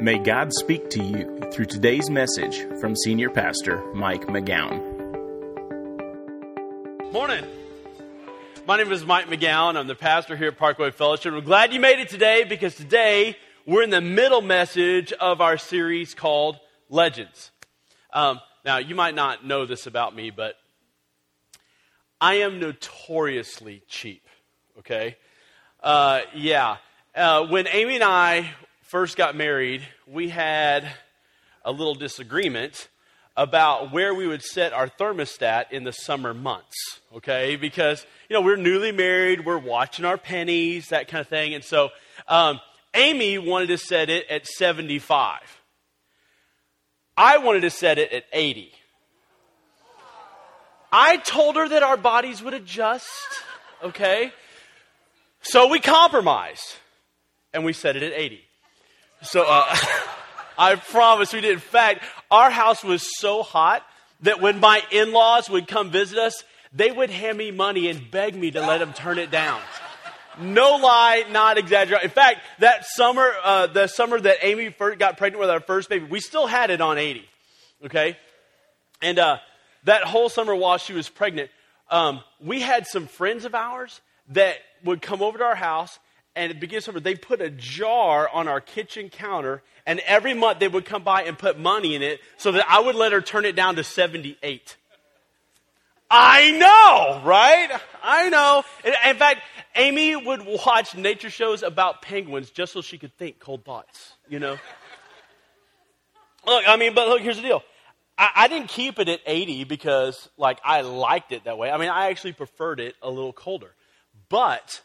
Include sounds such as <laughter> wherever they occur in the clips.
May God speak to you through today's message from Senior Pastor Mike McGowan. Morning. My name is Mike McGowan. I'm the pastor here at Parkway Fellowship. We're glad you made it today because today we're in the middle message of our series called Legends. Um, now, you might not know this about me, but I am notoriously cheap, okay? Uh, yeah. Uh, when Amy and I first got married, we had a little disagreement about where we would set our thermostat in the summer months, okay? Because, you know, we're newly married, we're watching our pennies, that kind of thing. And so um, Amy wanted to set it at 75. I wanted to set it at 80. I told her that our bodies would adjust, okay? So we compromised and we set it at 80. So uh, <laughs> I promise we did. In fact, our house was so hot that when my in laws would come visit us, they would hand me money and beg me to let them turn it down. No lie, not exaggerate. In fact, that summer, uh, the summer that Amy first got pregnant with our first baby, we still had it on 80. Okay? And uh, that whole summer while she was pregnant, um, we had some friends of ours that would come over to our house and at the beginning of summer, they put a jar on our kitchen counter, and every month they would come by and put money in it so that I would let her turn it down to 78. I know, right? I know. In fact, Amy would watch nature shows about penguins just so she could think cold thoughts, you know? look, I mean, but look, here's the deal. I, I, didn't keep it at 80 because, like, I liked it that way. I mean, I actually preferred it a little colder. But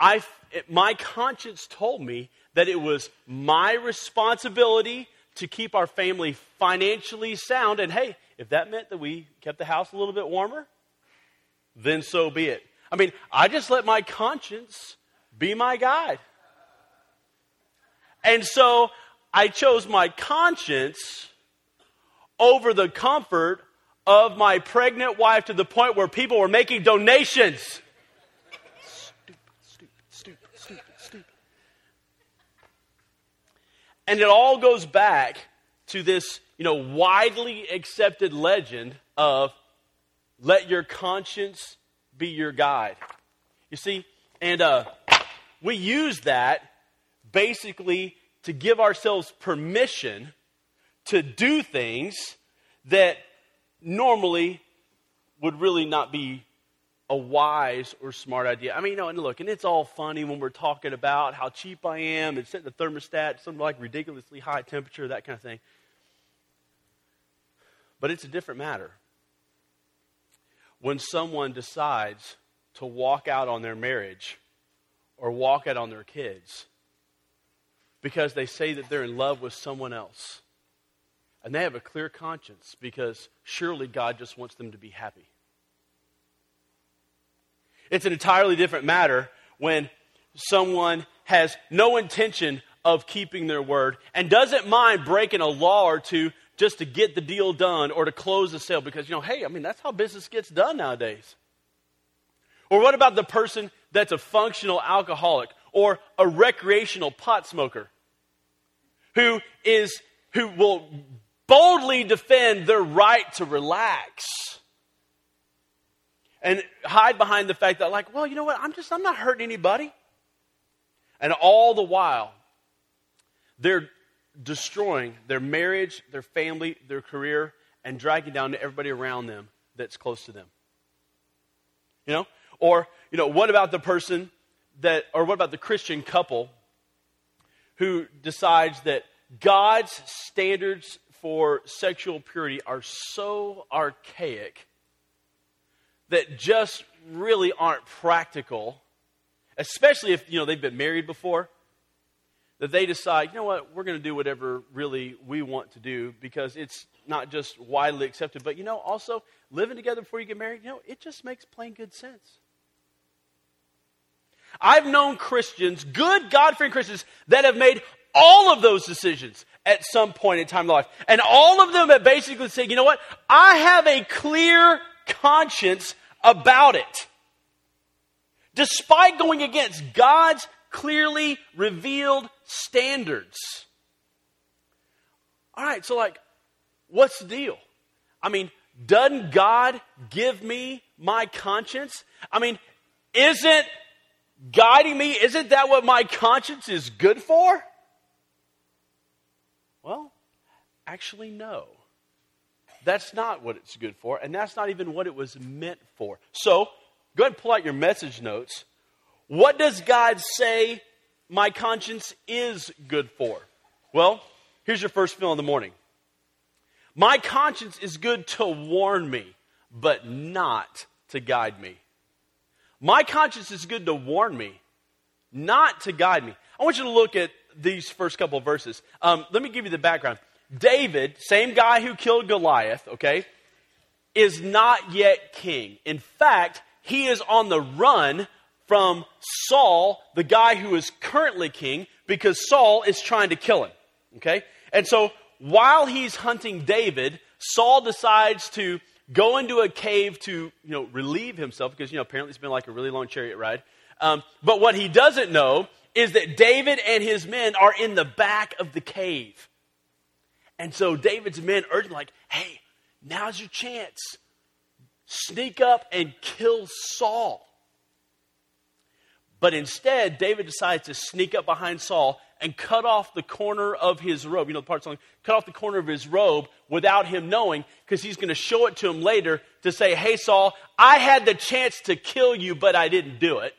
I, it, my conscience told me that it was my responsibility to keep our family financially sound. And hey, if that meant that we kept the house a little bit warmer, then so be it. I mean, I just let my conscience be my guide. And so I chose my conscience over the comfort of my pregnant wife to the point where people were making donations. And it all goes back to this, you know, widely accepted legend of let your conscience be your guide. You see, and uh, we use that basically to give ourselves permission to do things that normally would really not be a wise or smart idea. I mean, you know, and look, and it's all funny when we're talking about how cheap I am and setting the thermostat something like ridiculously high temperature, that kind of thing. But it's a different matter. When someone decides to walk out on their marriage or walk out on their kids because they say that they're in love with someone else and they have a clear conscience because surely God just wants them to be happy. It's an entirely different matter when someone has no intention of keeping their word and doesn't mind breaking a law or two just to get the deal done or to close the sale because, you know, hey, I mean, that's how business gets done nowadays. Or what about the person that's a functional alcoholic or a recreational pot smoker who is who will boldly defend their right to relax and hide behind the fact that, like, well, you know what? I'm just, I'm not hurting anybody. And all the while, they're destroying their marriage, their family, their career, and dragging down to everybody around them that's close to them. You know? Or, you know, what about the person that, or what about the Christian couple who decides that God's standards for sexual purity are so archaic that just really aren't practical, especially if you know they've been married before, that they decide, you know what, we're going to do whatever really we want to do because it's not just widely accepted, but you know, also living together before you get married, you know, it just makes plain good sense. I've known Christians, good God fearing Christians, that have made all of those decisions at some point in time in life. And all of them have basically said, you know what? I have a clear conscience about it. Despite going against God's clearly revealed standards. all right, so like, what's the deal? I mean, doesn't God give me my conscience? I mean, isn't guiding me, isn't that what my conscience is good for? Well, actually, no. That's not what it's good for, and that's not even what it was meant for. So, go ahead and pull out your message notes. What does God say my conscience is good for? Well, here's your first fill in the morning. My conscience is good to warn me, but not to guide me. My conscience is good to warn me, not to guide me. I want you to look at these first couple verses. Um, let me give you the background. David, same guy who killed Goliath, okay, is not yet king. In fact, he is on the run from Saul, the guy who is currently king, because Saul is trying to kill him. Okay? And so while he's hunting David, Saul decides to go into a cave to, you know, relieve himself because, you know, apparently it's been like a really long chariot ride. Um, but what he doesn't know is that David and his men are in the back of the cave. And so David's men urge him, like, hey, now's your chance. Sneak up and kill Saul. But instead, David decides to sneak up behind Saul and cut off the corner of his robe. You know the part song, cut off the corner of his robe without him knowing, because he's going to show it to him later to say, Hey, Saul, I had the chance to kill you, but I didn't do it.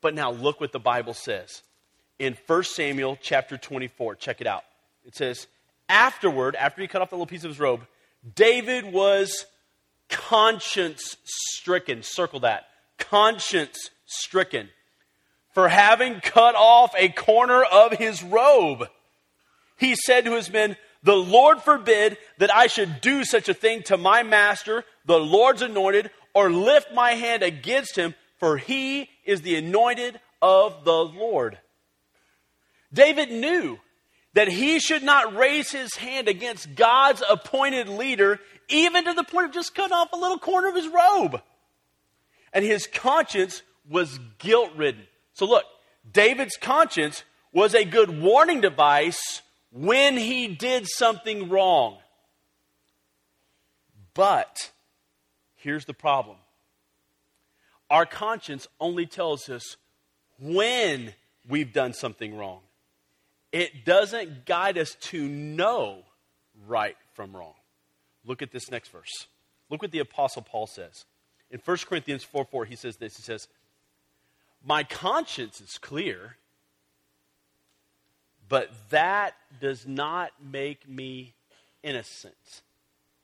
But now look what the Bible says in 1 Samuel chapter 24. Check it out. It says, Afterward, after he cut off the little piece of his robe, David was conscience stricken. Circle that. Conscience stricken for having cut off a corner of his robe. He said to his men, The Lord forbid that I should do such a thing to my master, the Lord's anointed, or lift my hand against him, for he is the anointed of the Lord. David knew that he should not raise his hand against God's appointed leader, even to the point of just cutting off a little corner of his robe. And his conscience was guilt ridden. So look, David's conscience was a good warning device when he did something wrong. But here's the problem our conscience only tells us when we've done something wrong, it doesn't guide us to know right from wrong. Look at this next verse. Look what the Apostle Paul says. In 1 Corinthians 4 4, he says this. He says, my conscience is clear, but that does not make me innocent.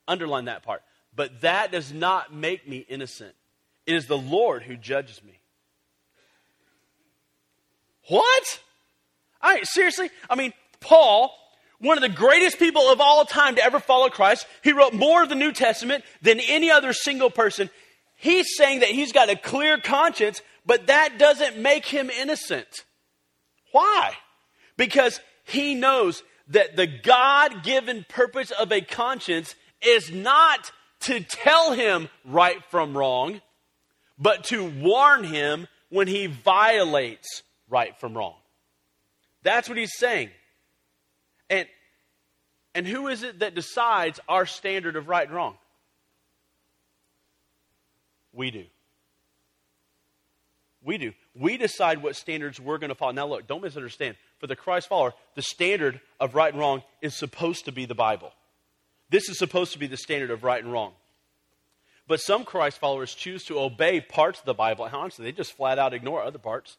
Underline that part. But that does not make me innocent. It is the Lord who judges me. What? Right, seriously? I mean, Paul, one of the greatest people of all time to ever follow Christ, he wrote more of the New Testament than any other single person. He's saying that he's got a clear conscience, but that doesn't make him innocent. Why? Because he knows that the God given purpose of a conscience is not to tell him right from wrong, but to warn him when he violates right from wrong. That's what he's saying. And, and who is it that decides our standard of right and wrong? We do. We do. We decide what standards we're going to follow. Now, look, don't misunderstand. For the Christ follower, the standard of right and wrong is supposed to be the Bible. This is supposed to be the standard of right and wrong. But some Christ followers choose to obey parts of the Bible. And honestly, they just flat out ignore other parts.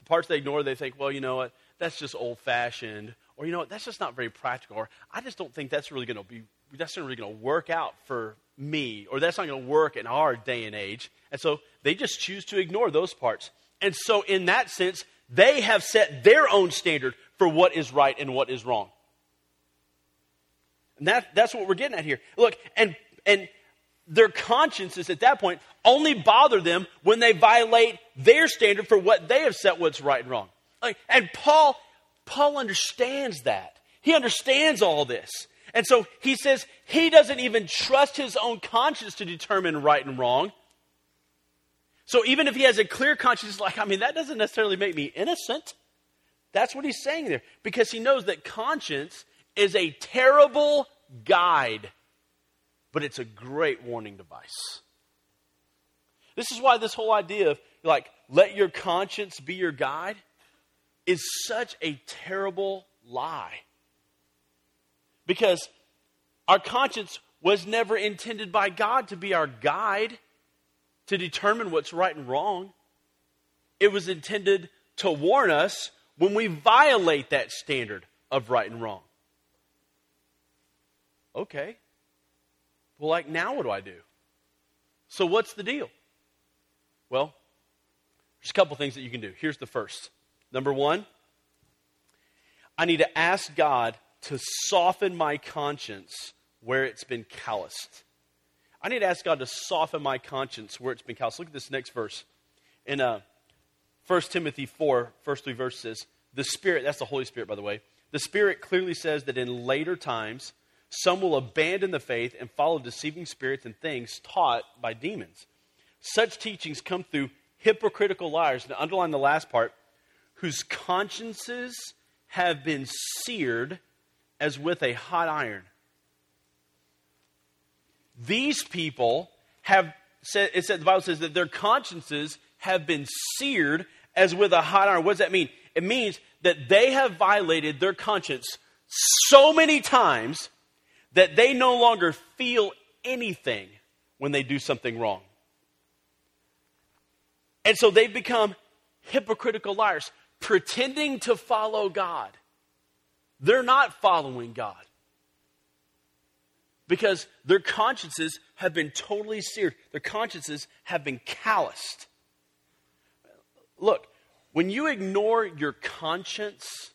The parts they ignore, they think, well, you know what, that's just old fashioned. Or, you know that's just not very practical. Or, I just don't think that's really going to be, that's not really going to work out for me. Or, that's not going to work in our day and age. And so they just choose to ignore those parts. And so, in that sense, they have set their own standard for what is right and what is wrong. And that, that's what we're getting at here. Look, and, and their consciences at that point only bother them when they violate their standard for what they have set what's right and wrong. And Paul, Paul understands that. He understands all this. And so he says he doesn't even trust his own conscience to determine right and wrong. So even if he has a clear conscience, like, I mean, that doesn't necessarily make me innocent. That's what he's saying there. Because he knows that conscience is a terrible guide, but it's a great warning device. This is why this whole idea of, like, let your conscience be your guide is such a terrible lie. Because our conscience was never intended by God to be our guide to determine what's right and wrong. It was intended to warn us when we violate that standard of right and wrong. Okay. Well, like now, what do I do? So, what's the deal? Well, there's a couple things that you can do. Here's the first. Number one, I need to ask God to soften my conscience where it's been calloused. I need to ask God to soften my conscience where it's been calloused. Look at this next verse. In uh, 1 Timothy 4, first three verses, the Spirit, that's the Holy Spirit, by the way, the Spirit clearly says that in later times, some will abandon the faith and follow deceiving spirits and things taught by demons. Such teachings come through hypocritical liars. And underline the last part, whose consciences have been seared as with a hot iron. These people have said, it said, the Bible says that their consciences have been seared as with a hot iron. What does that mean? It means that they have violated their conscience so many times that they no longer feel anything when they do something wrong. And so they've become hypocritical liars, pretending to follow God. They're not following God because their consciences have been totally seared, their consciences have been calloused. Look, when you ignore your conscience,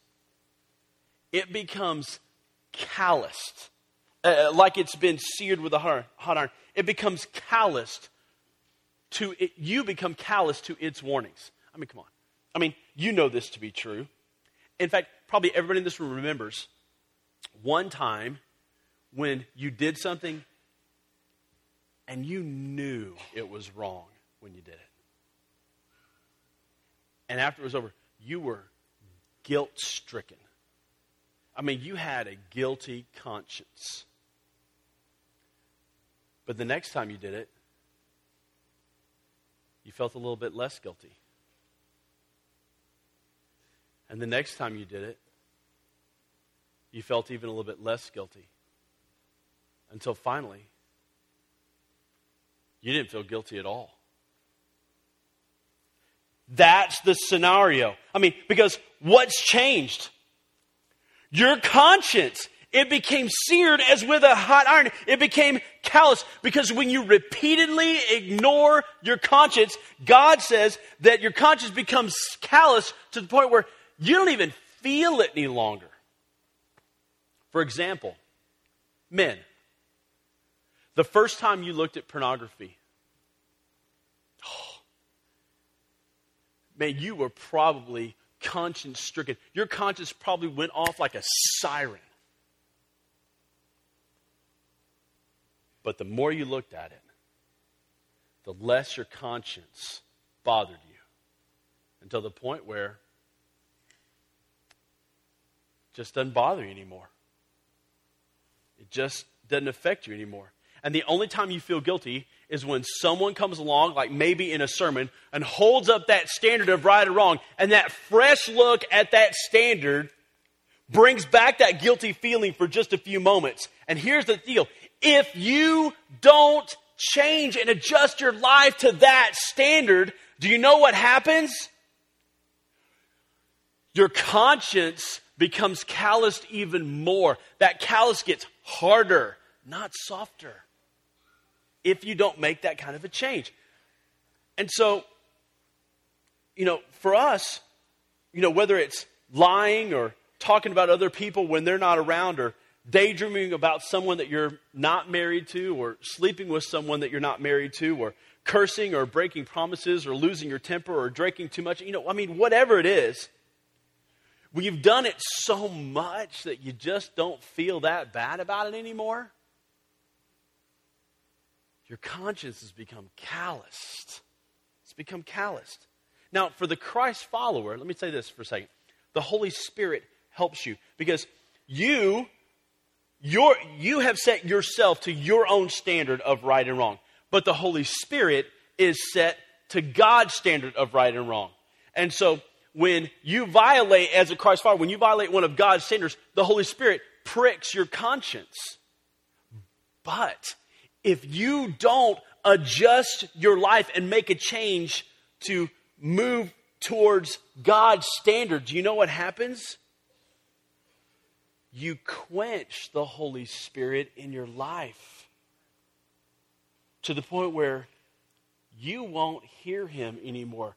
it becomes calloused, uh, like it's been seared with a hot iron. It becomes calloused to it, you become callous to its warnings. I mean, come on. I mean, you know this to be true. In fact, probably everybody in this room remembers one time when you did something and you knew it was wrong when you did it. And after it was over, you were guilt stricken. I mean, you had a guilty conscience. But the next time you did it, you felt a little bit less guilty. And the next time you did it, you felt even a little bit less guilty. Until finally, you didn't feel guilty at all. That's the scenario. I mean, because what's changed? Your conscience. It became seared as with a hot iron. It became callous because when you repeatedly ignore your conscience, God says that your conscience becomes callous to the point where you don't even feel it any longer. For example, men, the first time you looked at pornography, oh, <gasps> man, you were probably conscience stricken. Your conscience probably went off like a siren. But the more you looked at it, the less your conscience bothered you. Until the point where just doesn't bother you anymore. It just doesn't affect you anymore. And the only time you feel guilty is when someone comes along, like maybe in a sermon, and holds up that standard of right or wrong, and that fresh look at that standard brings back that guilty feeling for just a few moments. And here's the deal if you don't change and adjust your life to that standard, do you know what happens? Your conscience becomes calloused even more. That callous gets harder, not softer, if you don't make that kind of a change. And so, you know, for us, you know, whether it's lying or talking about other people when they're not around or daydreaming about someone that you're not married to, or sleeping with someone that you're not married to, or cursing or breaking promises, or losing your temper, or drinking too much. You know, I mean, whatever it is, you've done it so much that you just don't feel that bad about it anymore, your conscience has become calloused. It's become calloused. Now, for the Christ follower, let me say this for a second. The Holy Spirit helps you because you Your, you have set yourself to your own standard of right and wrong. But the Holy Spirit is set to God's standard of right and wrong. And so when you violate, as a Christ follower, when you violate one of God's standards, the Holy Spirit pricks your conscience. But if you don't adjust your life and make a change to move towards God's standard, do you know what happens? You quench the Holy Spirit in your life to the point where you won't hear him anymore.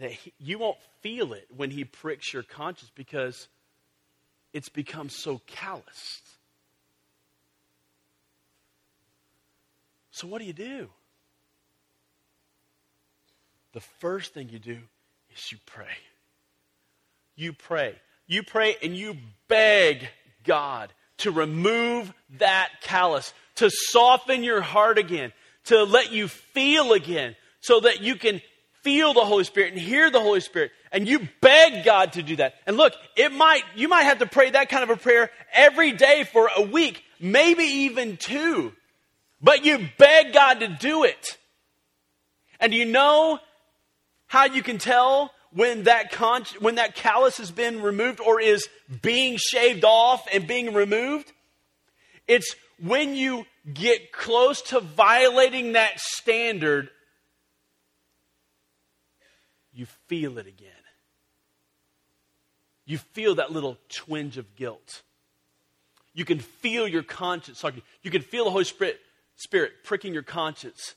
That he, you won't feel it when he pricks your conscience because it's become so calloused. So, what do you do? The first thing you do is you pray. You pray. You pray and you beg God to remove that callous, to soften your heart again, to let you feel again, so that you can feel the Holy Spirit and hear the Holy Spirit. And you beg God to do that. And look, it might, you might have to pray that kind of a prayer every day for a week, maybe even two. But you beg God to do it. And do you know how you can tell when that con- when that callus has been removed or is being shaved off and being removed? It's when you get close to violating that standard you feel it again. You feel that little twinge of guilt. You can feel your conscience. You can feel the Holy Spirit, Spirit pricking your conscience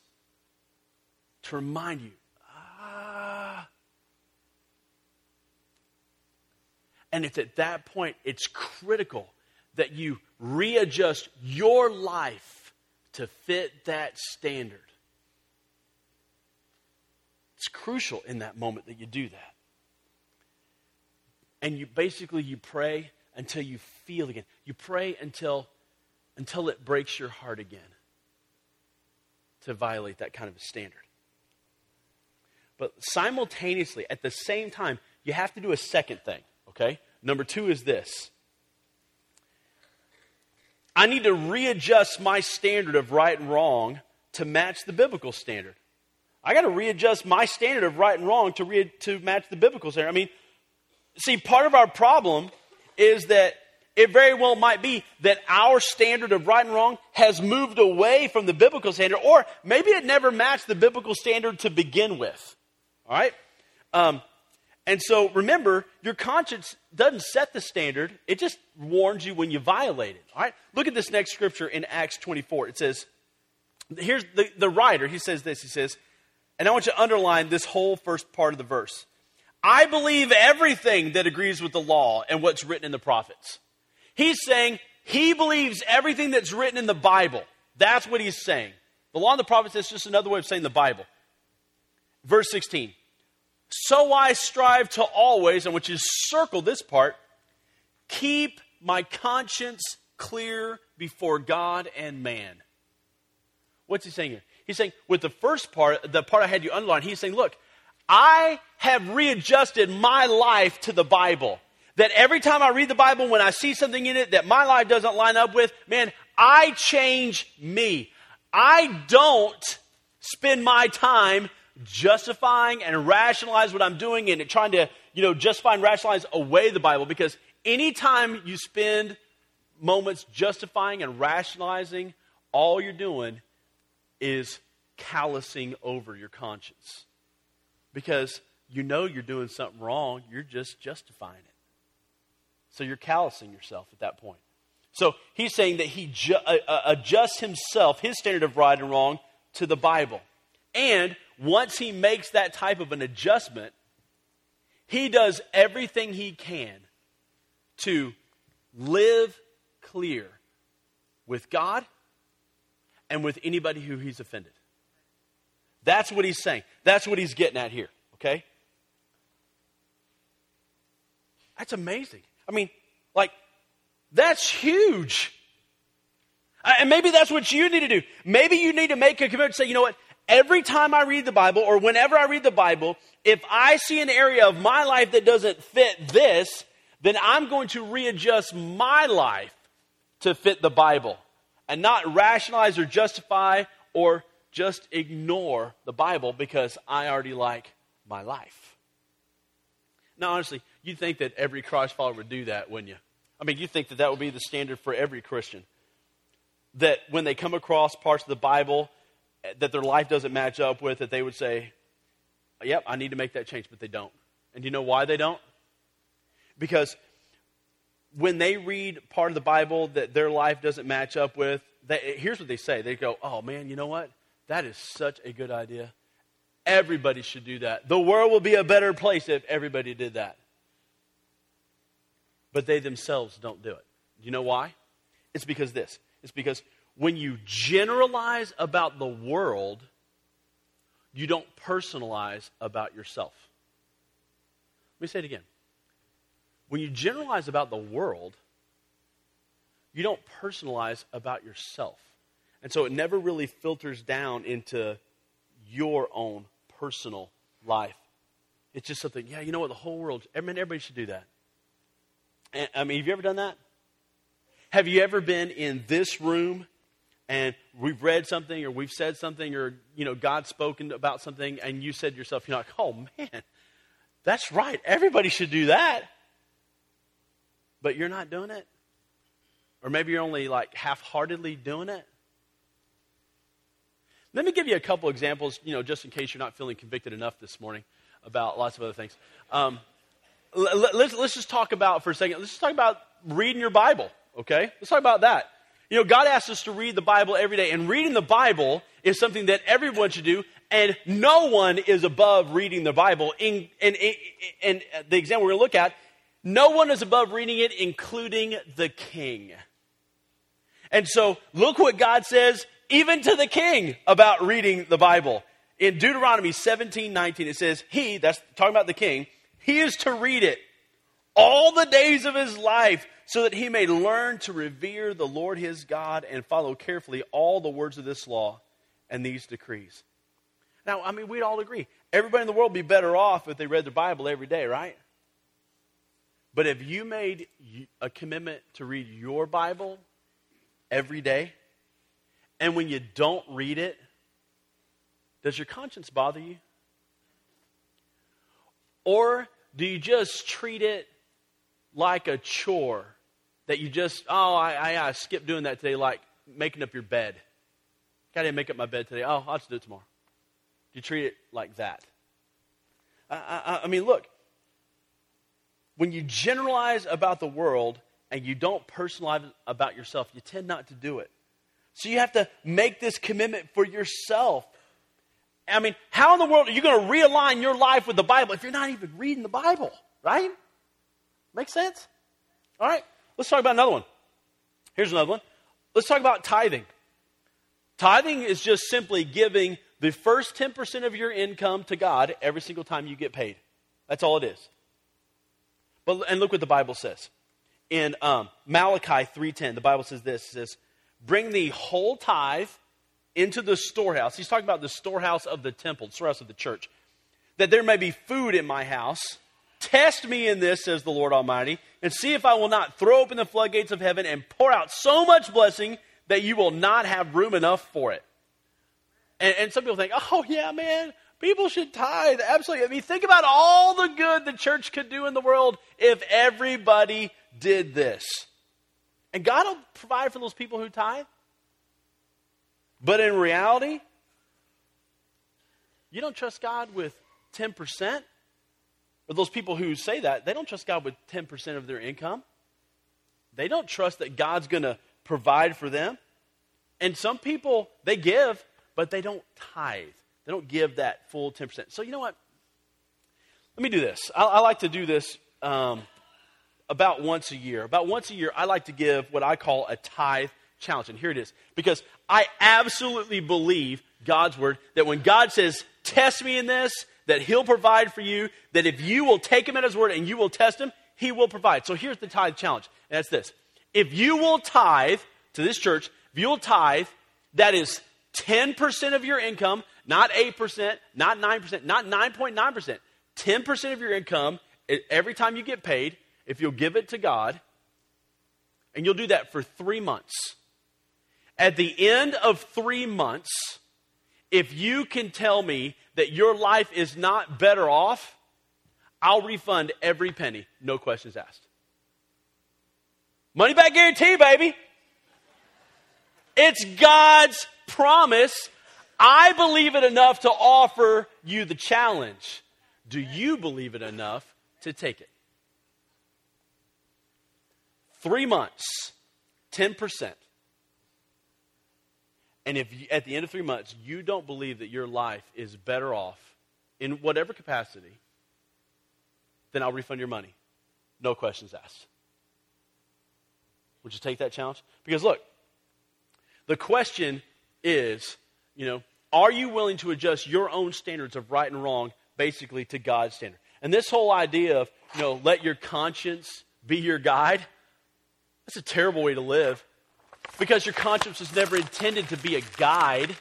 to remind you, ah. And it's at that point, it's critical that you readjust your life to fit that standard. It's crucial in that moment that you do that. And you basically you pray until you feel again. You pray until until it breaks your heart again to violate that kind of a standard. But simultaneously, at the same time, you have to do a second thing, okay? Number two is this I need to readjust my standard of right and wrong to match the biblical standard. I got to readjust my standard of right and wrong to, re- to match the biblical standard. I mean, see, part of our problem is that it very well might be that our standard of right and wrong has moved away from the biblical standard, or maybe it never matched the biblical standard to begin with. All right? Um, and so remember, your conscience doesn't set the standard, it just warns you when you violate it. All right? Look at this next scripture in Acts 24. It says, here's the, the writer, he says this, he says, and I want you to underline this whole first part of the verse. I believe everything that agrees with the law and what's written in the prophets. He's saying he believes everything that's written in the Bible. That's what he's saying. The law and the prophets is just another way of saying the Bible. Verse 16. So I strive to always, and which is circle this part, keep my conscience clear before God and man. What's he saying here? He's saying, with the first part, the part I had you underline, he's saying, look, I have readjusted my life to the Bible. That every time I read the Bible, when I see something in it that my life doesn't line up with, man, I change me. I don't spend my time justifying and rationalize what I'm doing and trying to, you know, justify and rationalize away the Bible because anytime you spend moments justifying and rationalizing, all you're doing is callousing over your conscience. Because you know you're doing something wrong, you're just justifying it. So you're callousing yourself at that point. So he's saying that he ju- uh, uh, adjusts himself, his standard of right and wrong, to the Bible. And once he makes that type of an adjustment, he does everything he can to live clear with God and with anybody who he's offended. That's what he's saying. That's what he's getting at here, okay? That's amazing. I mean, like, that's huge. Uh, and maybe that's what you need to do. Maybe you need to make a commitment to say, you know what? Every time I read the Bible, or whenever I read the Bible, if I see an area of my life that doesn't fit this, then I'm going to readjust my life to fit the Bible and not rationalize or justify or just ignore the Bible because I already like my life. Now, honestly, you'd think that every Christ follower would do that, wouldn't you? I mean, you think that that would be the standard for every Christian. That when they come across parts of the Bible that their life doesn't match up with, that they would say, Yep, I need to make that change, but they don't. And do you know why they don't? Because when they read part of the Bible that their life doesn't match up with, they, here's what they say. They go, Oh man, you know what? That is such a good idea. Everybody should do that. The world will be a better place if everybody did that. But they themselves don't do it. Do you know why? It's because this. It's because when you generalize about the world, you don't personalize about yourself. Let me say it again. When you generalize about the world, you don't personalize about yourself. And so it never really filters down into your own personal life. It's just something, yeah, you know what, the whole world, I mean, everybody should do that. And, I mean, have you ever done that? Have you ever been in this room and we've read something or we've said something or, you know, God's spoken about something and you said to yourself, you're like, oh man, that's right. Everybody should do that. But you're not doing it? Or maybe you're only like half heartedly doing it? Let me give you a couple examples, you know, just in case you're not feeling convicted enough this morning about lots of other things. Um, let, let's, let's just talk about, for a second, let's just talk about reading your Bible, okay? Let's talk about that. You know, God asks us to read the Bible every day, and reading the Bible is something that everyone should do, and no one is above reading the Bible. In, and, and the example we're going to look at, no one is above reading it, including the king. And so, look what God says even to the king about reading the Bible. In Deuteronomy 17 19, it says, He, that's talking about the king, he is to read it all the days of his life so that he may learn to revere the Lord his God and follow carefully all the words of this law and these decrees. Now, I mean, we'd all agree. Everybody in the world would be better off if they read the Bible every day, right? But if you made a commitment to read your Bible every day, and when you don't read it, does your conscience bother you? Or do you just treat it like a chore that you just, oh, I, I, I skipped doing that today, like making up your bed? I didn't make up my bed today. Oh, I'll just do it tomorrow. Do you treat it like that? I, I, I mean, look, when you generalize about the world and you don't personalize about yourself, you tend not to do it. So you have to make this commitment for yourself. I mean, how in the world are you going to realign your life with the Bible if you're not even reading the Bible, right? Make sense? All right, let's talk about another one. Here's another one. Let's talk about tithing. Tithing is just simply giving the first 10% of your income to God every single time you get paid. That's all it is. But, and look what the Bible says. In um, Malachi 3.10, the Bible says this. Says, bring the whole tithe into the storehouse. He's talking about the storehouse of the temple, the storehouse of the church. That there may be food in my house. Test me in this, says the Lord Almighty, and see if I will not throw open the floodgates of heaven and pour out so much blessing that you will not have room enough for it. And, and some people think, oh, yeah, man, people should tithe. Absolutely. I mean, think about all the good the church could do in the world if everybody did this. And God will provide for those people who tithe. But in reality, you don't trust God with 10%. Or those people who say that, they don't trust God with 10% of their income. They don't trust that God's going to provide for them. And some people, they give, but they don't tithe. They don't give that full 10%. So, you know what? Let me do this. I, I like to do this um, about once a year. About once a year, I like to give what I call a tithe challenge. And here it is. Because I absolutely believe God's word that when God says, test me in this, that he'll provide for you, that if you will take him at his word and you will test him, he will provide. So here's the tithe challenge. And that's this. If you will tithe to this church, if you'll tithe, that is 10% of your income, not 8%, not 9%, not 9.9%, 10% of your income every time you get paid, if you'll give it to God, And you'll do that for three months. At the end of three months, if you can tell me that your life is not better off, I'll refund every penny, no questions asked. Money back guarantee, baby. It's God's promise. I believe it enough to offer you the challenge. Do you believe it enough to take it? Three months, 10%. And if you, at the end of three months you don't believe that your life is better off in whatever capacity, then I'll refund your money. No questions asked. Would you take that challenge? Because look, the question is, you know, are you willing to adjust your own standards of right and wrong basically to God's standard? And this whole idea of, you know, let your conscience be your guide, that's a terrible way to live because your conscience was never intended to be a guide.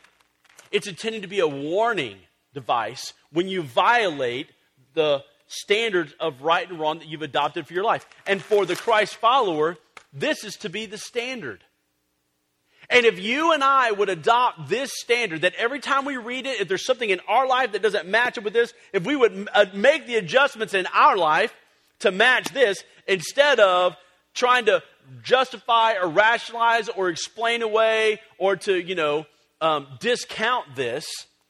It's intended to be a warning device when you violate the standards of right and wrong that you've adopted for your life. And for the Christ follower, this is to be the standard. And if you and I would adopt this standard, that every time we read it, if there's something in our life that doesn't match up with this, if we would uh, make the adjustments in our life to match this, instead of trying to justify or rationalize or explain away or to, you know, um, discount this,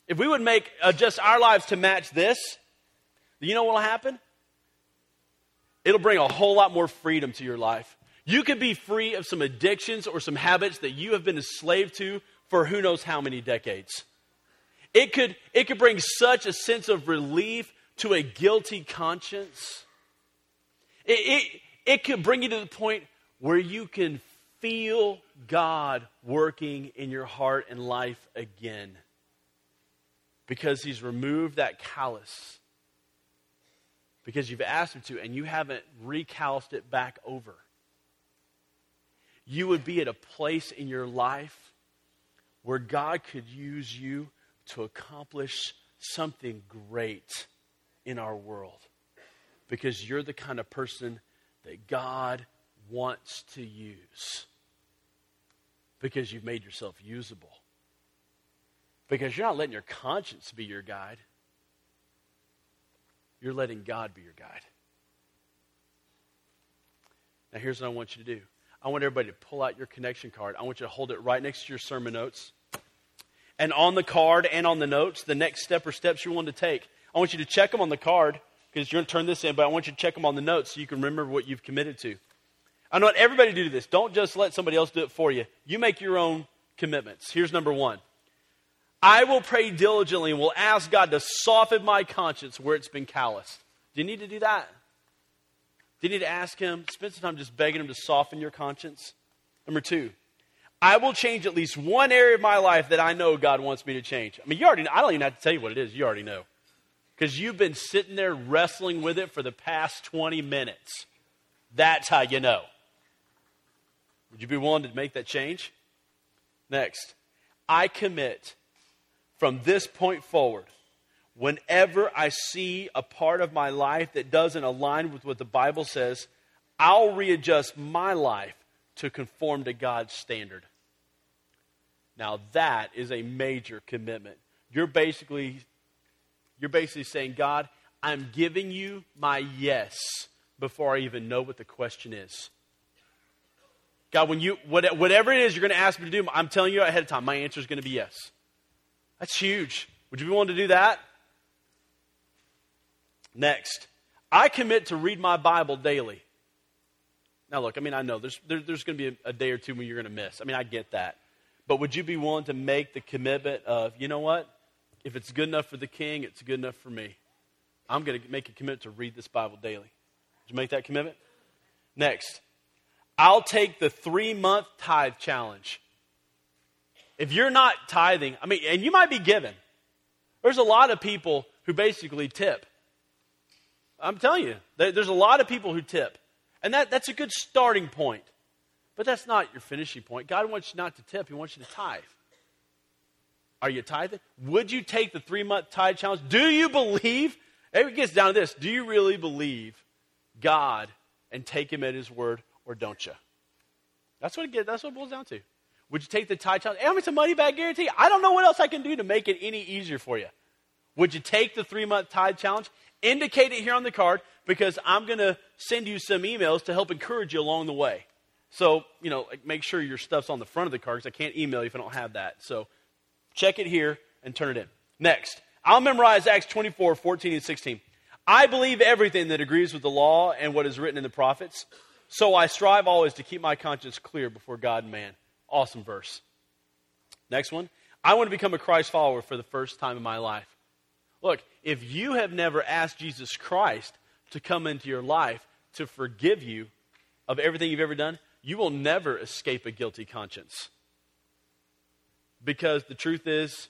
if we would make adjust our lives to match this, you know what will happen? It'll bring a whole lot more freedom to your life. You could be free of some addictions or some habits that you have been a slave to for who knows how many decades. It could, it could bring such a sense of relief to a guilty conscience. It, it, it could bring you to the point where you can feel God working in your heart and life again because He's removed that callus. Because you've asked Him to, and you haven't recalced it back over. You would be at a place in your life where God could use you to accomplish something great in our world because you're the kind of person that God wants to use because you've made yourself usable. Because you're not letting your conscience be your guide, you're letting God be your guide. Now, here's what I want you to do I want everybody to pull out your connection card. I want you to hold it right next to your sermon notes. And on the card and on the notes, the next step or steps you want to take. I want you to check them on the card because you're going to turn this in, but I want you to check them on the notes so you can remember what you've committed to. I want everybody to do this. Don't just let somebody else do it for you. You make your own commitments. Here's number one I will pray diligently and will ask God to soften my conscience where it's been calloused. Do you need to do that? Do you need to ask Him? Spend some time just begging Him to soften your conscience. Number two, I will change at least one area of my life that I know God wants me to change. I mean, you already, know, I don't even have to tell you what it is. You already know. Because you've been sitting there wrestling with it for the past 20 minutes. That's how you know. Would you be willing to make that change? Next, I commit from this point forward, whenever I see a part of my life that doesn't align with what the Bible says, I'll readjust my life to conform to God's standard. Now that is a major commitment. You're basically you're basically saying, God, I'm giving you my yes before I even know what the question is. God, when you, whatever it is you're going to ask me to do, I'm telling you ahead of time, my answer is going to be yes. That's huge. Would you be willing to do that? Next, I commit to read my Bible daily. Now, look, I mean, I know there's, there, there's going to be a, a day or two when you're going to miss. I mean, I get that. But would you be willing to make the commitment of, you know what? If it's good enough for the king, it's good enough for me. I'm going to make a commitment to read this Bible daily. Did you make that commitment? Next, I'll take the three month tithe challenge. If you're not tithing, I mean, and you might be given, there's a lot of people who basically tip. I'm telling you, there's a lot of people who tip. And that, that's a good starting point. But that's not your finishing point. God wants you not to tip, He wants you to tithe. Are you tithing? Would you take the three month tithe challenge? Do you believe? It gets down to this. Do you really believe God and take Him at His word? or don't you? That's what it gets, that's what it boils down to. Would you take the tithe challenge? Hey, it's a money back guarantee. I don't know what else I can do to make it any easier for you. Would you take the three month tithe challenge? Indicate it here on the card because I'm going to send you some emails to help encourage you along the way. So, you know, make sure your stuff's on the front of the card because I can't email you if I don't have that. So check it here and turn it in. Next, I'll memorize Acts 24, 14, and 16. I believe everything that agrees with the law and what is written in the prophets, so I strive always to keep my conscience clear before God and man. Awesome verse. Next one. I want to become a Christ follower for the first time in my life. Look, if you have never asked Jesus Christ to come into your life to forgive you of everything you've ever done, you will never escape a guilty conscience. Because the truth is,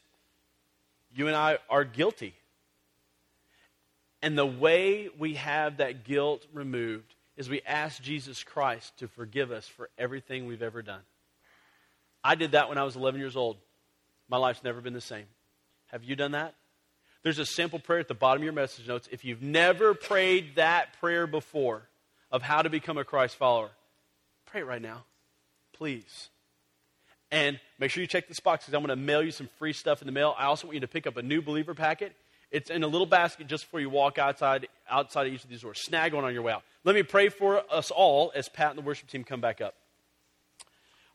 you and I are guilty. And the way we have that guilt removed is we ask Jesus Christ to forgive us for everything we've ever done. I did that when I was 11 years old. My life's never been the same. Have you done that? There's a simple prayer at the bottom of your message notes. If you've never prayed that prayer before of how to become a Christ follower, pray it right now. Please. And make sure you check this box because I'm going to mail you some free stuff in the mail. I also want you to pick up a new believer packet. It's in a little basket just before you walk outside outside of each of these doors. Snag one on your way out. Let me pray for us all as Pat and the worship team come back up.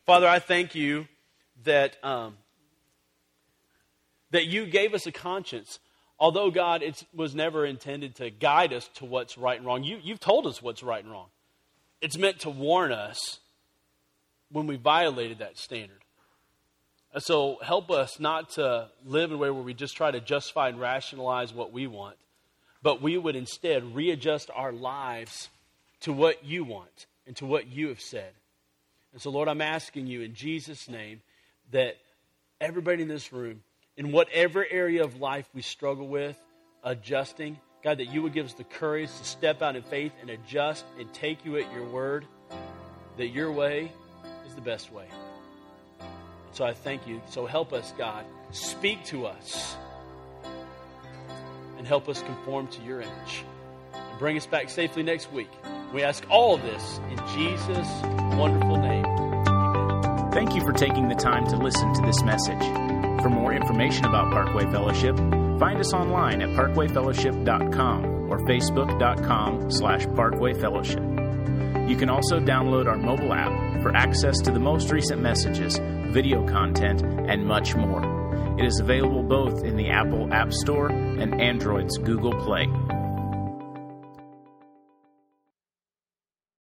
Father, I thank you that um, that you gave us a conscience although God it was never intended to guide us to what's right and wrong, you, you've told us what's right and wrong. It's meant to warn us when we violated that standard. So help us not to live in a way where we just try to justify and rationalize what we want, but we would instead readjust our lives to what you want and to what you have said. And so, Lord, I'm asking you in Jesus' name that everybody in this room in whatever area of life we struggle with, adjusting, God, that you would give us the courage to step out in faith and adjust and take you at your word, that your way is the best way. So I thank you. So help us, God. Speak to us and help us conform to your image. And bring us back safely next week. We ask all of this in Jesus' wonderful name. Amen. Thank you for taking the time to listen to this message. For more information about Parkway Fellowship, find us online at parkwayfellowship.com or facebook.com slash parkwayfellowship. You can also download our mobile app for access to the most recent messages, video content, and much more. It is available both in the Apple App Store and Android's Google Play.